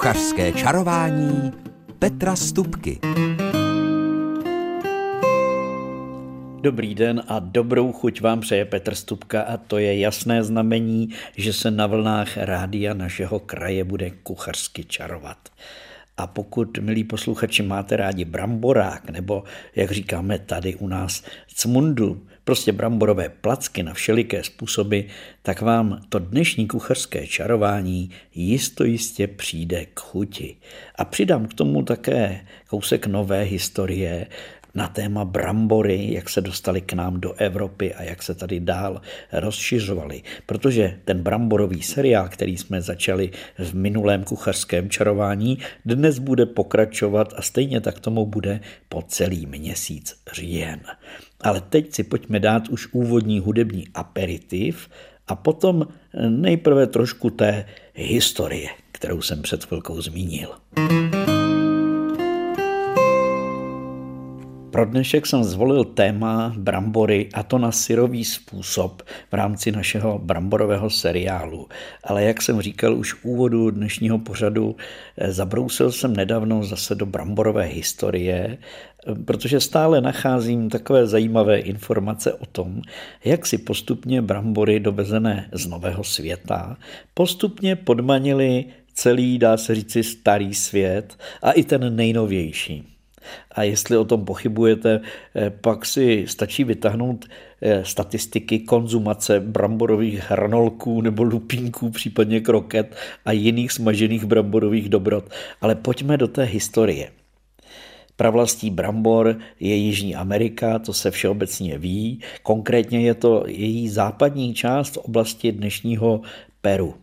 Kuchařské čarování Petra Stupky. Dobrý den a dobrou chuť vám přeje Petr Stupka a to je jasné znamení, že se na vlnách rádia našeho kraje bude kuchařsky čarovat. A pokud, milí posluchači, máte rádi bramborák, nebo jak říkáme tady u nás cmundu, prostě bramborové placky na všeliké způsoby, tak vám to dnešní kuchařské čarování jisto jistě přijde k chuti. A přidám k tomu také kousek nové historie na téma brambory, jak se dostali k nám do Evropy a jak se tady dál rozšiřovali. Protože ten bramborový seriál, který jsme začali v minulém kuchařském čarování, dnes bude pokračovat a stejně tak tomu bude po celý měsíc říjen. Ale teď si pojďme dát už úvodní hudební aperitiv a potom nejprve trošku té historie, kterou jsem před chvilkou zmínil. Pro dnešek jsem zvolil téma brambory a to na syrový způsob v rámci našeho bramborového seriálu. Ale jak jsem říkal už v úvodu dnešního pořadu, eh, zabrousil jsem nedávno zase do bramborové historie, eh, protože stále nacházím takové zajímavé informace o tom, jak si postupně brambory dovezené z nového světa postupně podmanili celý, dá se říci, starý svět a i ten nejnovější. A jestli o tom pochybujete, eh, pak si stačí vytáhnout eh, statistiky konzumace bramborových hranolků nebo lupínků, případně kroket a jiných smažených bramborových dobrot. Ale pojďme do té historie. Pravlastí brambor je Jižní Amerika, to se všeobecně ví. Konkrétně je to její západní část v oblasti dnešního Peru.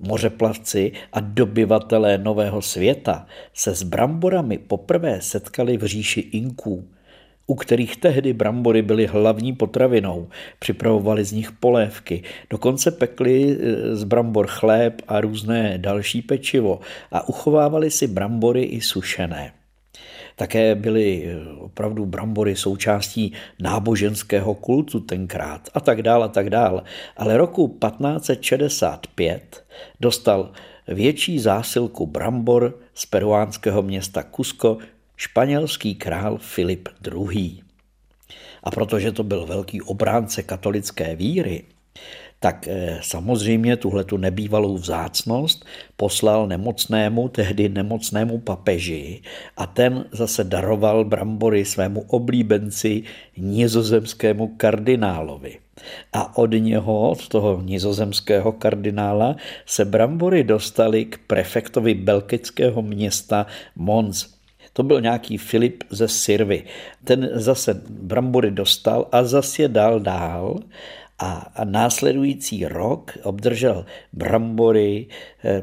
Mořeplavci a dobyvatelé Nového světa se s bramborami poprvé setkali v říši Inků, u kterých tehdy brambory byly hlavní potravinou. Připravovali z nich polévky, dokonce pekli e, z brambor chléb a různé další pečivo a uchovávali si brambory i sušené. Také byly eh, opravdu brambory součástí náboženského kultu tenkrát a tak dál a tak dál. Ale roku 1565 dostal větší zásilku brambor z peruánského města Cusco španělský král Filip II. A protože to byl velký obránce katolické víry, tak eh, samozřejmě tuhle tu nebývalou vzácnost poslal nemocnému, tehdy nemocnému papeži a ten zase daroval brambory svému oblíbenci nizozemskému kardinálovi. A od něho, od toho nizozemského kardinála, se brambory dostaly k prefektovi belgického města Mons. To byl nějaký Filip ze Sirvy. Ten zase brambory dostal a zase je dal dál a následující rok obdržel brambory eh,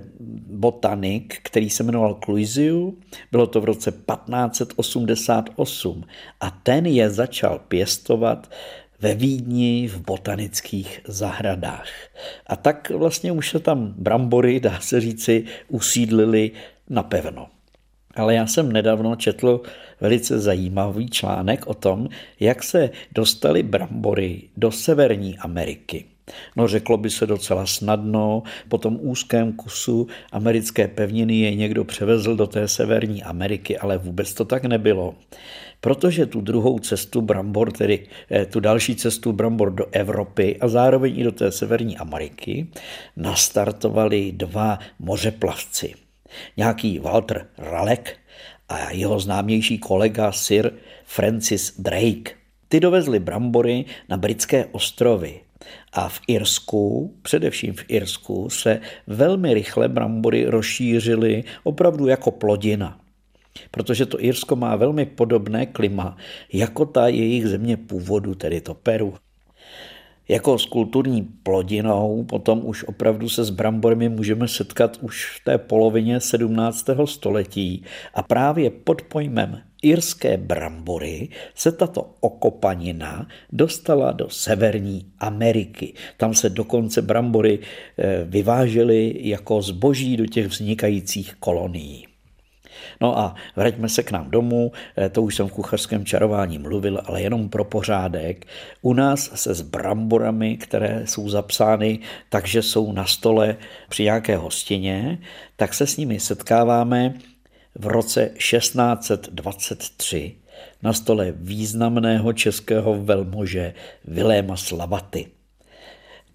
botanik, který se jmenoval Cluisiu. Bylo to v roce 1588 a ten je začal pěstovat ve Vídni v botanických zahradách. A tak vlastně už se tam brambory, dá se říci, usídlili napevno. Ale já jsem nedávno četl velice zajímavý článek o tom, jak se dostali brambory do Severní Ameriky. No řeklo by se docela snadno, po tom úzkém kusu americké pevniny je někdo převezl do té Severní Ameriky, ale vůbec to tak nebylo. Protože tu druhou cestu Brambor, tedy eh, tu další cestu Brambor do Evropy a zároveň i do té Severní Ameriky, nastartovali dva mořeplavci – Nějaký Walter Ralek a jeho známější kolega Sir Francis Drake. Ty dovezli brambory na britské ostrovy a v Irsku, především v Irsku, se velmi rychle brambory rozšířily opravdu jako plodina. Protože to Irsko má velmi podobné klima jako ta jejich země původu, tedy to Peru. Jako s kulturní plodinou potom už opravdu se s bramborami můžeme setkat už v té polovině 17. století a právě pod pojmem irské brambory se tato okopanina dostala do Severní Ameriky. Tam se dokonce brambory eh, vyvážely jako zboží do těch vznikajících kolonií. No a vraťme se k nám domů, eh, to už jsem v kuchařském čarování mluvil, ale jenom pro pořádek. U nás se s bramborami, které jsou zapsány takže jsou na stole při nějaké hostině, tak se s nimi setkáváme v roce 1623 na stole významného českého velmože Viléma Slavaty.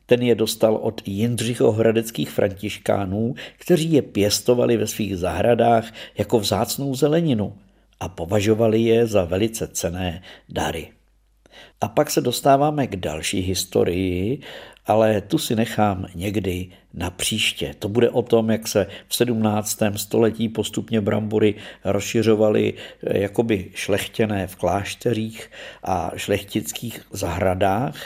Ten je dostal od Jindřichohradeckých františkánů, kteří je pěstovali ve svých zahradách jako vzácnou zeleninu a považovali je za velice cené dary. A pak se dostáváme k další historii, ale tu si nechám někdy na příště. To bude o tom, jak se v 17. století postupně brambory rozšiřovaly eh, jakoby šlechtěné v klášterích a šlechtických zahradách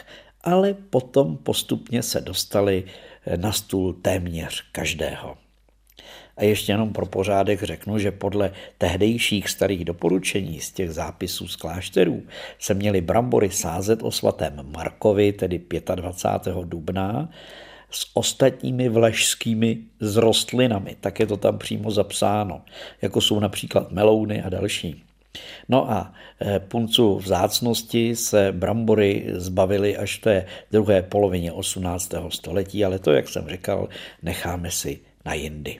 ale potom postupně se dostali eh, na stůl téměř každého. A ještě jenom pro pořádek řeknu, že podle tehdejších starých doporučení z těch zápisů z klášterů se měli brambory sázet o svatém Markovi, tedy 25. dubna, s ostatními vlašskými zrostlinami. Tak je to tam přímo zapsáno, jako jsou například melouny a další. No a eh, puncu vzácnosti se brambory zbavily až v té druhé polovině 18. století, ale to, jak jsem říkal, necháme si na jindy.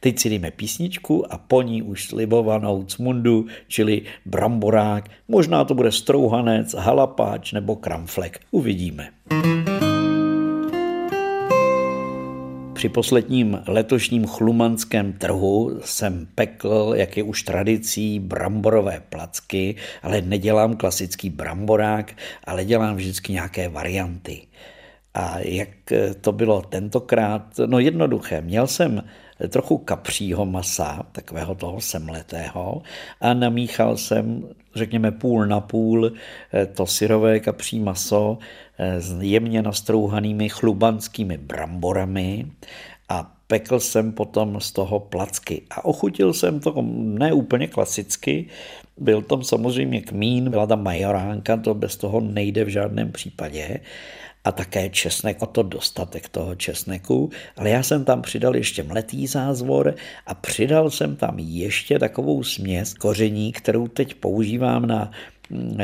Teď si díme písničku a po ní už slibovanou cmundu, čili bramborák, možná to bude strouhanec, halapáč nebo kramflek. Uvidíme. Mm-hmm. Při posledním letošním chlumanském trhu jsem pekl, jak je už tradicí, bramborové placky, ale nedělám klasický bramborák, ale dělám vždycky nějaké varianty. A jak to bylo tentokrát? No jednoduché. Měl jsem trochu kapřího masa, takového toho semletého, a namíchal jsem, řekněme, půl na půl to syrové kapří maso s jemně nastrouhanými chlubanskými bramborami a pekl jsem potom z toho placky. A ochutil jsem to ne úplně klasicky, byl tam samozřejmě kmín, byla tam majoránka, to bez toho nejde v žádném případě a také česnek, o to dostatek toho česneku, ale já jsem tam přidal ještě mletý zázvor a přidal jsem tam ještě takovou směs koření, kterou teď používám na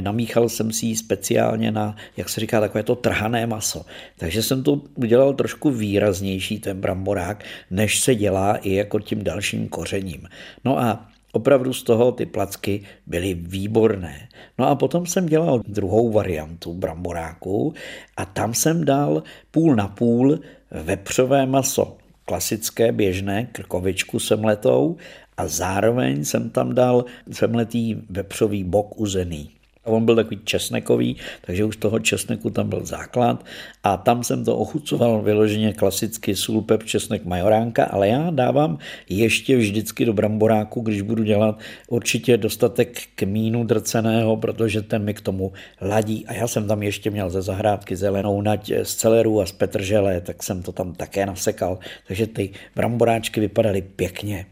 namíchal jsem si ji speciálně na, jak se říká, takové to trhané maso. Takže jsem to udělal trošku výraznější, ten bramborák, než se dělá i jako tím dalším kořením. No a Opravdu z toho ty placky byly výborné. No a potom jsem dělal druhou variantu bramboráku a tam jsem dal půl na půl vepřové maso, klasické běžné, krkovičku semletou a zároveň jsem tam dal semletý vepřový bok uzený. On byl takový česnekový, takže už toho česneku tam byl základ. A tam jsem to ochucoval vyloženě klasicky sůl, pep, česnek, majoránka, ale já dávám ještě vždycky do bramboráku, když budu dělat určitě dostatek kmínu drceného, protože ten mi k tomu ladí. A já jsem tam ještě měl ze zahrádky zelenou nať z celeru a z petržele, tak jsem to tam také nasekal, takže ty bramboráčky vypadaly pěkně.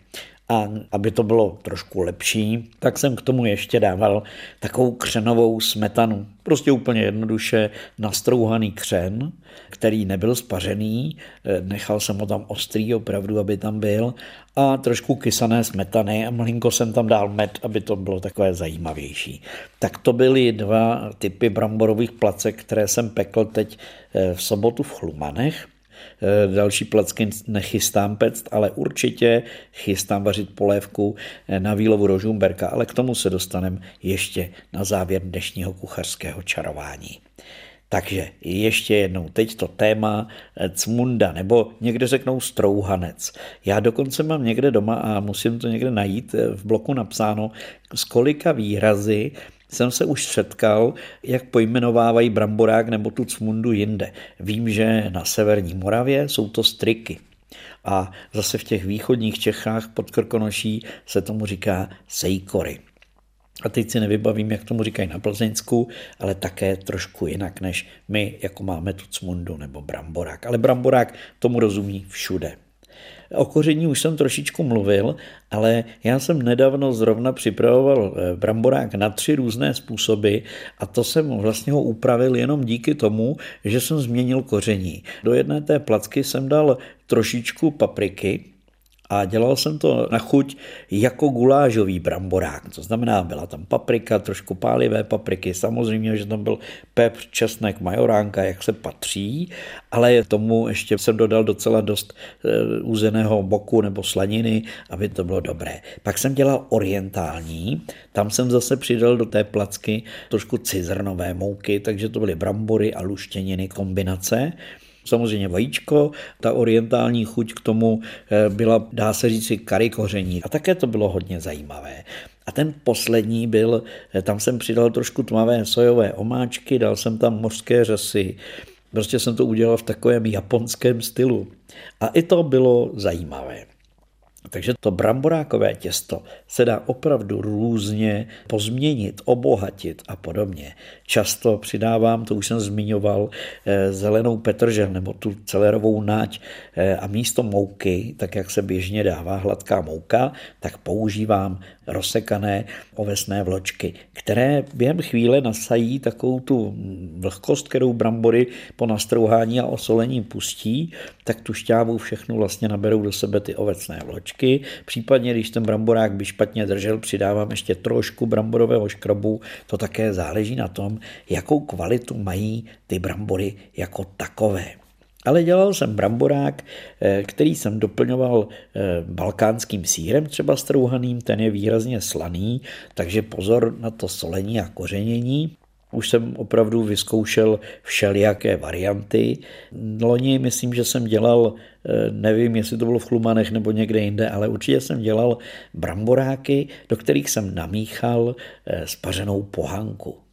A aby to bylo trošku lepší, tak jsem k tomu ještě dával takovou křenovou smetanu. Prostě úplně jednoduše nastrouhaný křen, který nebyl spařený, eh, nechal jsem ho tam ostrý opravdu, aby tam byl a trošku kysané smetany a malinko jsem tam dal med, aby to bylo takové zajímavější. Tak to byly dva typy bramborových placek, které jsem pekl teď eh, v sobotu v Chlumanech. Eh, další placky nechystám pect, ale určitě chystám vařit polévku eh, na výlovu rožumberka, ale k tomu se dostaneme ještě na závěr dnešního kuchařského čarování. Takže ještě jednou, teď to téma eh, cmunda, nebo někde řeknou strouhanec. Já dokonce mám někde doma a musím to někde najít v bloku napsáno, z kolika výrazy jsem se už setkal, jak pojmenovávají bramborák nebo tu cmundu jinde. Vím, že na severní Moravě jsou to striky. A zase v těch východních Čechách pod Krkonoší se tomu říká sejkory. A teď si nevybavím, jak tomu říkají na Plzeňsku, ale také trošku jinak, než my, jako máme tu cmundu nebo bramborák. Ale bramborák tomu rozumí všude. O koření už jsem trošičku mluvil, ale já jsem nedávno zrovna připravoval eh, bramborák na tři různé způsoby a to jsem vlastně ho upravil jenom díky tomu, že jsem změnil koření. Do jedné té placky jsem dal trošičku papriky, A dělal jsem to na chuť jako gulážový bramborák. To znamená, byla tam paprika, trošku pálivé papriky, samozřejmě, že tam byl pepř, česnek, majoránka, jak se patří, ale tomu ještě jsem dodal docela dost e, úzeného boku nebo slaniny, aby to bylo dobré. Pak jsem dělal orientální, tam jsem zase přidal do té placky trošku cizrnové mouky, takže to byly brambory a luštěniny kombinace. Samozřejmě vajíčko, ta orientální chuť k tomu eh, byla, dá se říci, kary koření. A také to bylo hodně zajímavé. A ten poslední byl, eh, tam jsem přidal trošku tmavé sojové omáčky, dal jsem tam mořské řasy, Prostě jsem to udělal v takovém japonském stylu. A i to bylo zajímavé. Takže to bramborákové těsto se dá opravdu různě pozměnit, obohatit a podobně. Často přidávám, to už jsem zmiňoval, eh, zelenou petržel nebo tu celerovou náť eh, a místo mouky, tak jak se běžně dává hladká mouka, tak používám rozsekané ovesné vločky, které během chvíle nasají takovou tu vlhkost, kterou brambory po nastrouhání a osolení pustí, tak tu šťávu všechnu vlastně naberou do sebe ty ovecné vločky. Případně, když ten bramborák by špatně držel, přidávám ještě trošku bramborového škrobu. To také záleží na tom, jakou kvalitu mají ty brambory jako takové. Ale dělal jsem bramborák, eh, který jsem doplňoval eh, balkánským sírem, třeba strouhaným, ten je výrazně slaný, takže pozor na to solení a kořenění. Už jsem opravdu vyzkoušel všelijaké varianty. Loni myslím, že jsem dělal, eh, nevím, jestli to bylo v Chlumanech nebo někde jinde, ale určitě jsem dělal bramboráky, do kterých jsem namíchal spařenou pohanku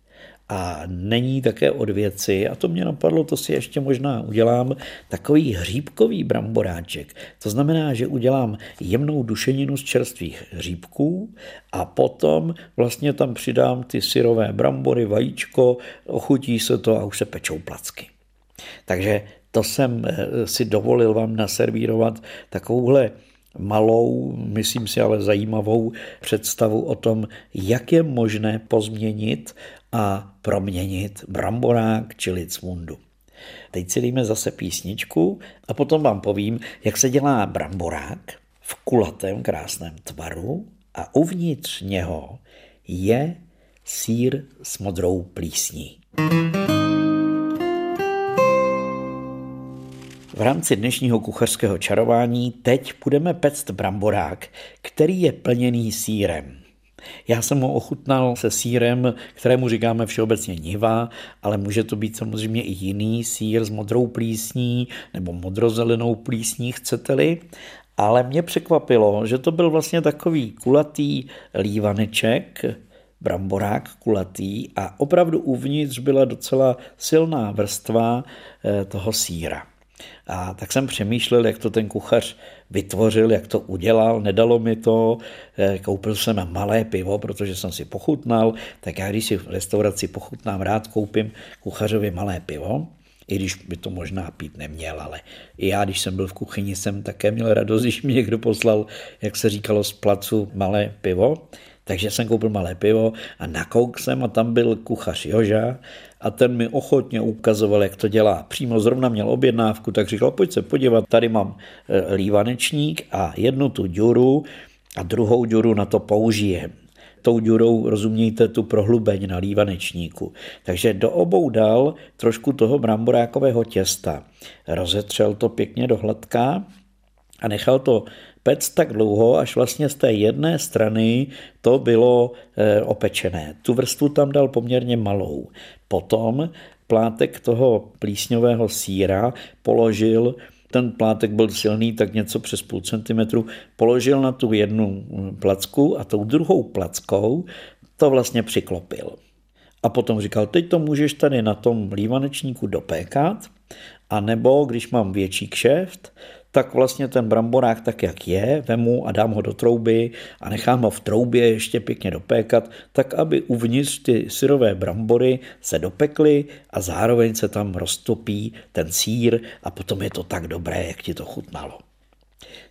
a není také od věci, a to mě napadlo, to si ještě možná udělám, takový hříbkový bramboráček. To znamená, že udělám jemnou dušeninu z čerstvých hříbků a potom vlastně tam přidám ty syrové brambory, vajíčko, ochutí se to a už se pečou placky. Takže to jsem eh, si dovolil vám naservírovat takovouhle malou, myslím si ale zajímavou představu o tom, jak je možné pozměnit a proměnit bramborák či cmundu. Teď si dejme zase písničku a potom vám povím, jak se dělá bramborák v kulatém krásném tvaru a uvnitř něho je sír s modrou plísní. V rámci dnešního kuchařského čarování teď budeme pect bramborák, který je plněný sírem. Já jsem ho ochutnal se sírem, kterému říkáme všeobecně niva, ale může to být samozřejmě i jiný sír s modrou plísní nebo modrozelenou plísní, chcete-li. Ale mě překvapilo, že to byl vlastně takový kulatý lívaneček, bramborák kulatý a opravdu uvnitř byla docela silná vrstva eh, toho síra. A tak jsem přemýšlel, jak to ten kuchař vytvořil, jak to udělal, nedalo mi to, eh, koupil jsem malé pivo, protože jsem si pochutnal, tak já když si v restauraci pochutnám, rád koupím kuchařovi malé pivo, i když by to možná pít neměl, ale i já, když jsem byl v kuchyni, jsem také měl radost, když mi někdo poslal, jak se říkalo, z placu malé pivo. Takže jsem koupil malé pivo a nakouk jsem a tam byl kuchař Joža a ten mi ochotně ukazoval, jak to dělá. Přímo zrovna měl objednávku, tak říkal, pojď se podívat, tady mám e, lívanečník a jednu tu děru a druhou děru na to použijem tou děrou rozumějte tu prohlubeň na lívanečníku. Takže do obou dal trošku toho bramborákového těsta. Rozetřel to pěkně do hladká a nechal to pec tak dlouho, až vlastně z té jedné strany to bylo e, opečené. Tu vrstvu tam dal poměrně malou. Potom plátek toho plísňového síra položil ten plátek byl silný, tak něco přes půl centimetru, položil na tu jednu placku a tou druhou plackou to vlastně přiklopil. A potom říkal, teď to můžeš tady na tom lívanečníku dopékat, a nebo když mám větší kšeft, tak vlastně ten bramborák tak, jak je, vemu a dám ho do trouby a nechám ho v troubě ještě pěkně dopékat, tak aby uvnitř ty syrové brambory se dopekly a zároveň se tam roztopí ten sír a potom je to tak dobré, jak ti to chutnalo.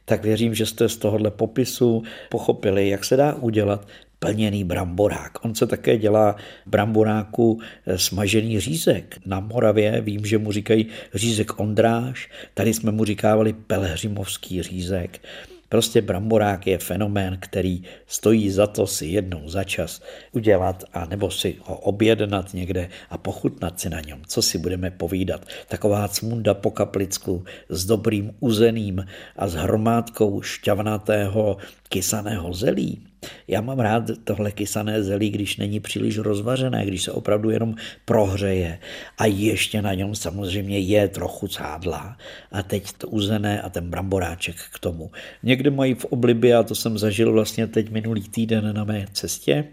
Tak věřím, že jste z tohohle popisu pochopili, jak se dá udělat plněný bramborák. On se také dělá bramboráku smažený řízek. Na Moravě vím, že mu říkají řízek ondráž, tady jsme mu říkávali pelhřimovský řízek. Prostě bramborák je fenomén, který stojí za to si jednou za čas udělat a nebo si ho objednat někde a pochutnat si na něm. Co si budeme povídat? Taková cmunda po kaplicku s dobrým uzeným a s hromádkou šťavnatého kysaného zelí. Já mám rád tohle kysané zelí, když není příliš rozvařené, když se opravdu jenom prohřeje a ještě na něm samozřejmě je trochu cádla a teď to uzené a ten bramboráček k tomu. Někde mají v oblibě, a to jsem zažil vlastně teď minulý týden na mé cestě,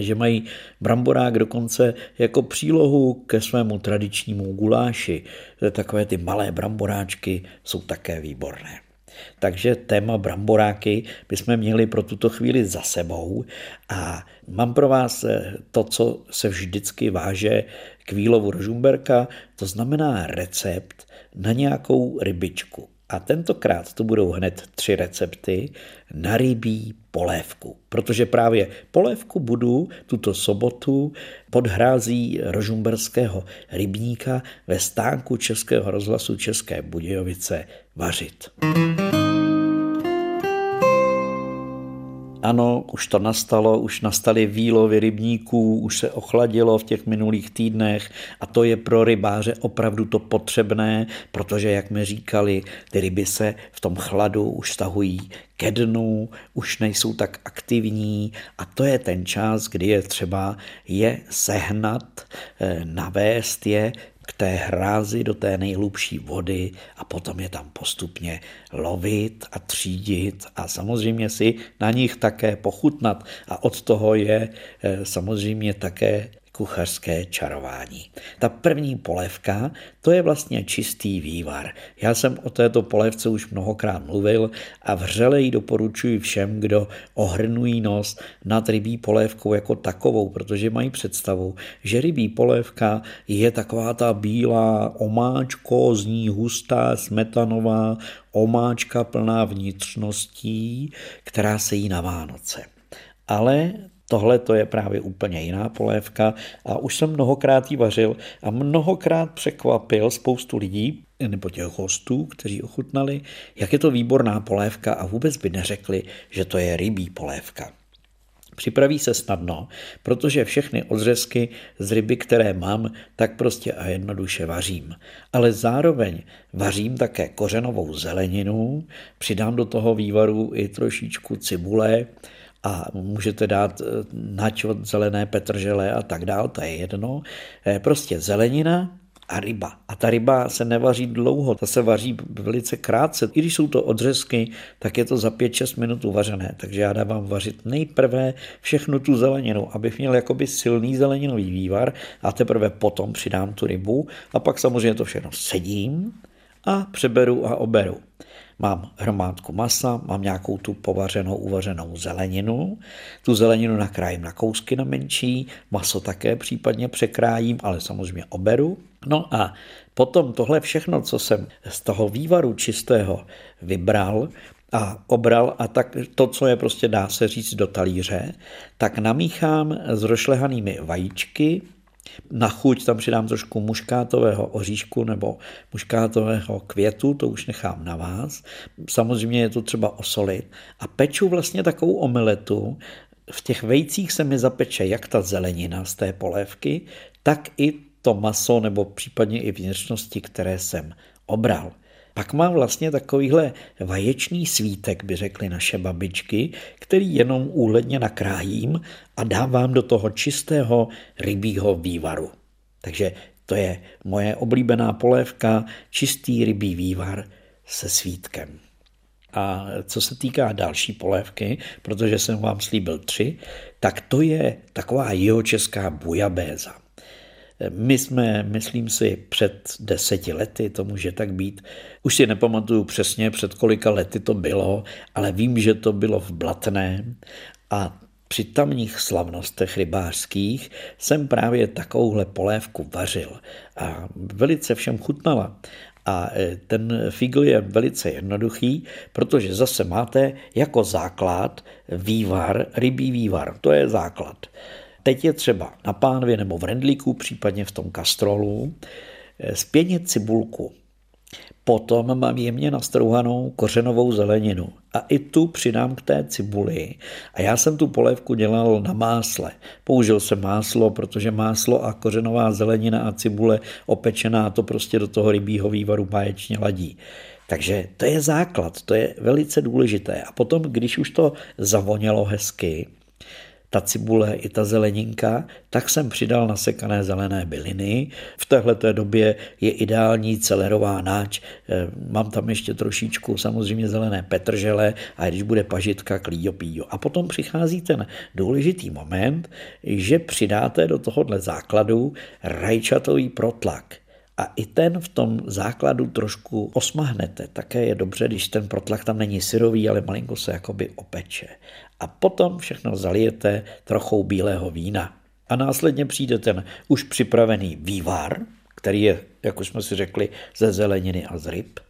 že mají bramborák dokonce jako přílohu ke svému tradičnímu guláši. Takové ty malé bramboráčky jsou také výborné. Takže téma bramboráky bychom měli pro tuto chvíli za sebou a mám pro vás eh, to, co se vždycky váže k výlovu rožumberka, to znamená recept na nějakou rybičku. A tentokrát to budou hned tři recepty na rybí polévku. Protože právě polévku budu tuto sobotu pod hrází rožumberského rybníka ve stánku Českého rozhlasu České Budějovice vařit. Ano, už to nastalo, už nastaly výlovy rybníků, už se ochladilo v těch minulých týdnech a to je pro rybáře opravdu to potřebné, protože, jak mi říkali, ty ryby se v tom chladu už stahují ke dnu, už nejsou tak aktivní a to je ten čas, kdy je třeba je sehnat, eh, navést je k té hrázi do té nejhlubší vody a potom je tam postupně lovit a třídit a samozřejmě si na nich také pochutnat. A od toho je eh, samozřejmě také kuchařské čarování. Ta první polévka, to je vlastně čistý vývar. Já jsem o této polévce už mnohokrát mluvil a vřele ji doporučuji všem, kdo ohrnují nos nad rybí polévkou jako takovou, protože mají představu, že rybí polévka je taková ta bílá omáčko, z ní hustá, smetanová omáčka plná vnitřností, která se jí na Vánoce. Ale Tohle to je právě úplně jiná polévka a už jsem mnohokrát ji vařil a mnohokrát překvapil spoustu lidí, nebo těch hostů, kteří ochutnali, jak je to výborná polévka a vůbec by neřekli, že to je rybí polévka. Připraví se snadno, protože všechny odřezky z ryby, které mám, tak prostě a jednoduše vařím. Ale zároveň vařím také kořenovou zeleninu, přidám do toho vývaru i trošičku cibule, a můžete dát eh, načot zelené petržele a tak dál, to je jedno. Eh, prostě zelenina a ryba. A ta ryba se nevaří dlouho, ta se vaří velice krátce. I když jsou to odřezky, tak je to za 5-6 minut uvařené. Takže já dávám vařit nejprve všechnu tu zeleninu, abych měl jakoby silný zeleninový vývar a teprve potom přidám tu rybu a pak samozřejmě to všechno sedím a přeberu a oberu. Mám hromádku masa, mám nějakou tu povařenou, uvařenou zeleninu. Tu zeleninu nakrájím na kousky na menší, maso také případně překrájím, ale samozřejmě oberu. No a potom tohle všechno, co jsem z toho vývaru čistého vybral, a obral a tak to, co je prostě dá se říct do talíře, tak namíchám s rošlehanými vajíčky, na chuť tam přidám trošku muškátového oříšku nebo muškátového květu, to už nechám na vás. Samozřejmě je to třeba osolit. A peču vlastně takovou omeletu, v těch vejcích se mi zapeče jak ta zelenina z té polévky, tak i to maso nebo případně i vnitřnosti, které jsem obral. Pak mám vlastně takovýhle vaječný svítek, by řekly naše babičky, který jenom úhledně nakrájím a dávám do toho čistého rybího vývaru. Takže to je moje oblíbená polévka, čistý rybí vývar se svítkem. A co se týká další polévky, protože jsem vám slíbil tři, tak to je taková jihočeská bujabéza. My jsme, myslím si, před deseti lety, to může tak být, už si nepamatuju přesně, před kolika lety to bylo, ale vím, že to bylo v Blatné a při tamních slavnostech rybářských jsem právě takovouhle polévku vařil a velice všem chutnala. A e, ten figl je velice jednoduchý, protože zase máte jako základ vývar, rybí vývar, to je základ. Teď je třeba na pánvě nebo v rendlíku, případně v tom kastrolu, spěnit eh, cibulku. Potom mám jemně nastrouhanou kořenovou zeleninu a i tu přidám k té cibuli. A já jsem tu polévku dělal na másle. Použil jsem máslo, protože máslo a kořenová zelenina a cibule opečená to prostě do toho rybího vývaru báječně ladí. Takže to je základ, to je velice důležité. A potom, když už to zavonělo hezky, ta cibule i ta zeleninka, tak jsem přidal nasekané zelené byliny. V téhle době je ideální celerová náč. Eh, mám tam ještě trošičku samozřejmě zelené petržele a když bude pažitka, klíďo, píďo. A potom přichází ten důležitý moment, že přidáte do tohohle základu rajčatový protlak. A i ten v tom základu trošku osmahnete. Také je dobře, když ten protlak tam není syrový, ale malinko se jakoby opeče a potom všechno zalijete trochou bílého vína. A následně přijde ten už připravený vývar, který je, jak už jsme si řekli, ze zeleniny a z ryb.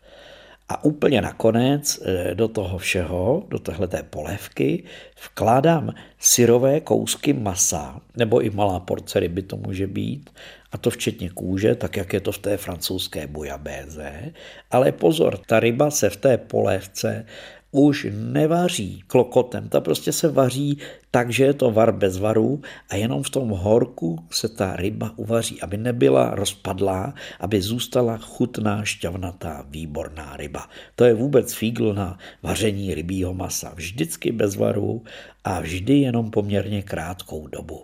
A úplně nakonec eh, do toho všeho, do téhleté polévky, vkládám syrové kousky masa, nebo i malá porce ryby to může být, a to včetně kůže, tak jak je to v té francouzské bujabéze. Ale pozor, ta ryba se v té polévce už nevaří klokotem, ta prostě se vaří tak, že je to var bez varu a jenom v tom horku se ta ryba uvaří, aby nebyla rozpadlá, aby zůstala chutná, šťavnatá, výborná ryba. To je vůbec fígl na vaření rybího masa. Vždycky bez varu a vždy jenom poměrně krátkou dobu.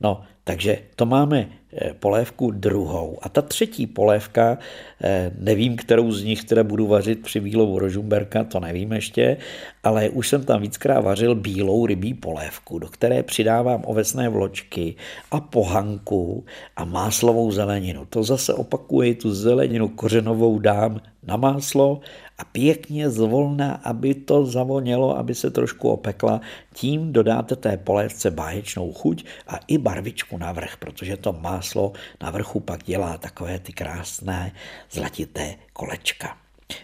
No, takže to máme polévku druhou. A ta třetí polévka, eh, nevím, kterou z nich teda budu vařit při výlovu rožumberka, to nevím ještě, ale už jsem tam víckrát vařil bílou rybí polévku, do které přidávám ovesné vločky a pohanku a máslovou zeleninu. To zase opakuji, tu zeleninu kořenovou dám na máslo a pěkně zvolna, aby to zavonělo, aby se trošku opekla. Tím dodáte té polévce báječnou chuť a i barvičku navrch, protože to máslo na vrchu pak dělá takové ty krásné zlatité kolečka.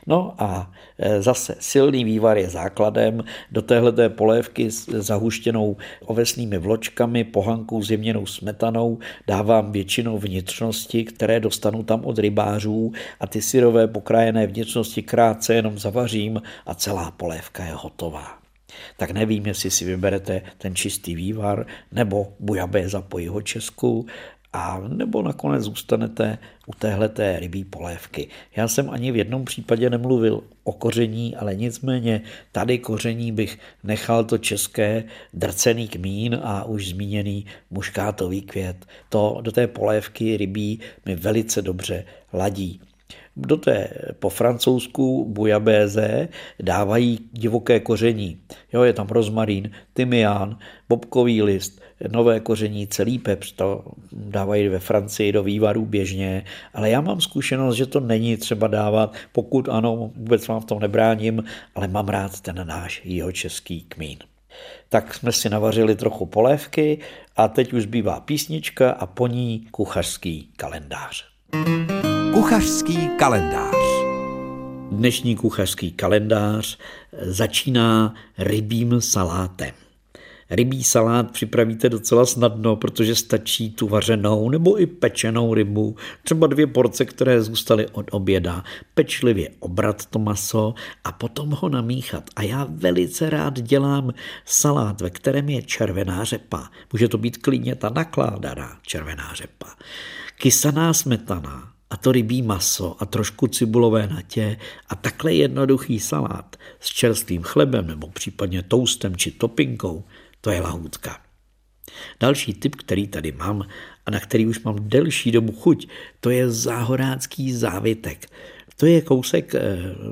No a e, zase silný vývar je základem. Do téhleté polévky s zahuštěnou ovesnými vločkami, pohankou zjemněnou smetanou dávám většinou vnitřnosti, které dostanu tam od rybářů a ty syrové pokrájené vnitřnosti krátce jenom zavařím a celá polévka je hotová. Tak nevím, jestli si vyberete ten čistý vývar nebo bujabé za po jeho česku, a nebo nakonec zůstanete u téhleté rybí polévky. Já jsem ani v jednom případě nemluvil o koření, ale nicméně tady koření bych nechal to české drcený kmín a už zmíněný muškátový květ. To do té polévky rybí mi velice dobře ladí. Do té po francouzsku bujabéze dávají divoké koření. Jo, je tam rozmarín, tymián, bobkový list, nové koření, celý pepř, to dávají ve Francii do vývarů běžně, ale já mám zkušenost, že to není třeba dávat, pokud ano, vůbec vám v tom nebráním, ale mám rád ten náš český kmín. Tak jsme si navařili trochu polévky a teď už zbývá písnička a po ní kuchařský kalendář. Kuchařský kalendář Dnešní kuchařský kalendář začíná rybím salátem. Rybí salát připravíte docela snadno, protože stačí tu vařenou nebo i pečenou rybu, třeba dvě porce, které zůstaly od oběda, pečlivě obrat to maso a potom ho namíchat. A já velice rád dělám salát, ve kterém je červená řepa. Může to být klidně ta nakládaná červená řepa. Kysaná smetana, a to rybí maso a trošku cibulové natě a takhle jednoduchý salát s čerstvým chlebem nebo případně toustem či topinkou to je lahůdka. Další typ, který tady mám a na který už mám delší dobu chuť, to je záhorácký závitek. To je kousek eh,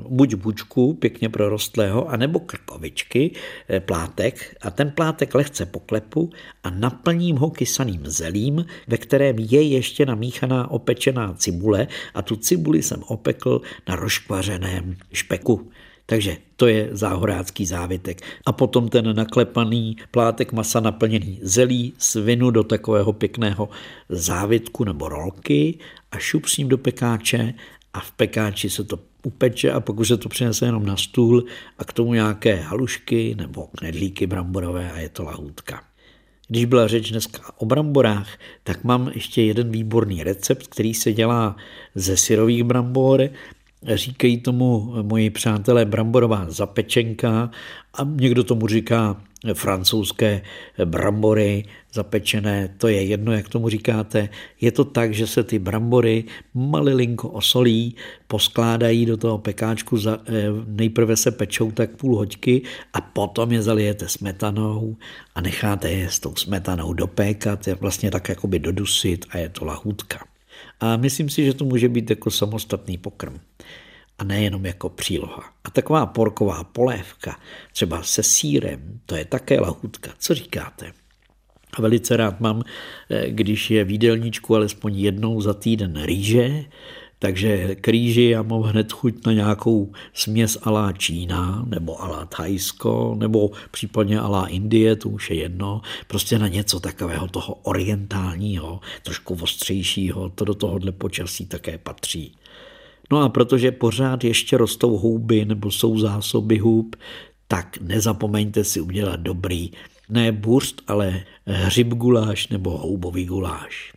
buď bučku pěkně prorostlého, anebo krkovičky, eh, plátek a ten plátek lehce poklepu a naplním ho kysaným zelím, ve kterém je ještě namíchaná opečená cibule a tu cibuli jsem opekl na rozkvařeném špeku. Takže to je záhorácký závitek. A potom ten naklepaný plátek masa naplněný zelí svinu do takového pěkného závitku nebo rolky a šup s ním do pekáče a v pekáči se to upeče a pokud se to přinese jenom na stůl a k tomu nějaké halušky nebo knedlíky bramborové a je to lahůdka. Když byla řeč dneska o bramborách, tak mám ještě jeden výborný recept, který se dělá ze syrových brambor Říkají tomu moji přátelé bramborová zapečenka a někdo tomu říká francouzské brambory zapečené, to je jedno, jak tomu říkáte. Je to tak, že se ty brambory malilinko osolí, poskládají do toho pekáčku, za, eh, nejprve se pečou tak půl hoďky a potom je zalijete smetanou a necháte je s tou smetanou dopékat, je vlastně tak jakoby dodusit a je to lahůdka. A myslím si, že to může být jako samostatný pokrm a nejenom jako příloha. A taková porková polévka, třeba se sírem, to je také lahůdka. Co říkáte? A velice rád mám, eh, když je v jídelníčku alespoň jednou za týden rýže, takže k rýži já mám hned chuť na nějakou směs alá Čína, nebo alá Thajsko, nebo případně alá Indie, to už je jedno. Prostě na něco takového toho orientálního, trošku ostřejšího, to do tohohle počasí také patří. No a protože pořád ještě rostou houby nebo jsou zásoby hub, tak nezapomeňte si udělat dobrý, ne burst, ale hřib guláš nebo houbový guláš.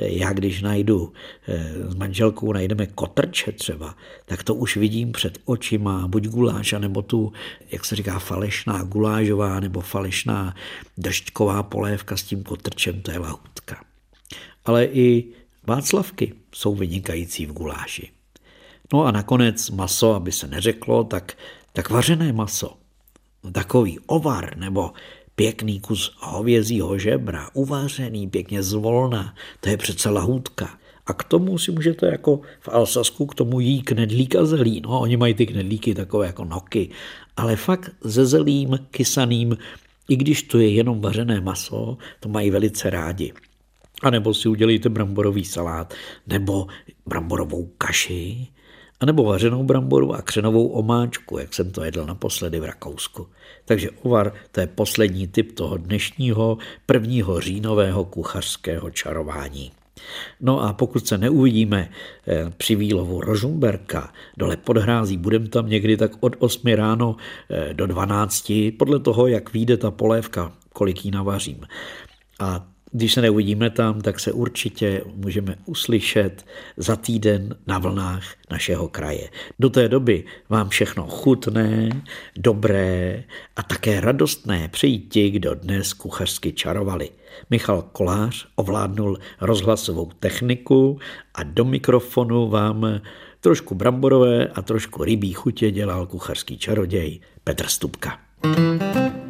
Já když najdu eh, s manželkou, najdeme kotrče třeba, tak to už vidím před očima, buď guláš, nebo tu, jak se říká, falešná gulážová nebo falešná držďková polévka s tím kotrčem, to je lahutka. Ale i Václavky jsou vynikající v guláši. No a nakonec maso, aby se neřeklo, tak, tak vařené maso. Takový ovar nebo pěkný kus hovězího žebra, uvařený pěkně zvolna, to je přece lahůdka. A k tomu si můžete jako v Alsasku k tomu jí knedlík a zelí. No, oni mají ty knedlíky takové jako noky, ale fakt ze zelím, kysaným, i když to je jenom vařené maso, to mají velice rádi. A nebo si udělejte bramborový salát, nebo bramborovou kaši, a nebo vařenou bramboru a křenovou omáčku, jak jsem to jedl naposledy v Rakousku. Takže ovar to je poslední typ toho dnešního prvního říjnového kuchařského čarování. No a pokud se neuvidíme eh, při výlovu Rožumberka dole pod hrází, budeme tam někdy tak od 8 ráno eh, do 12, podle toho, jak vyjde ta polévka, kolik ji navařím. A když se neuvidíme tam, tak se určitě můžeme uslyšet za týden na vlnách našeho kraje. Do té doby vám všechno chutné, dobré a také radostné přejít ti, kdo dnes kuchařsky čarovali. Michal Kolář ovládnul rozhlasovou techniku a do mikrofonu vám trošku bramborové a trošku rybí chutě dělal kuchařský čaroděj Petr Stupka. thank you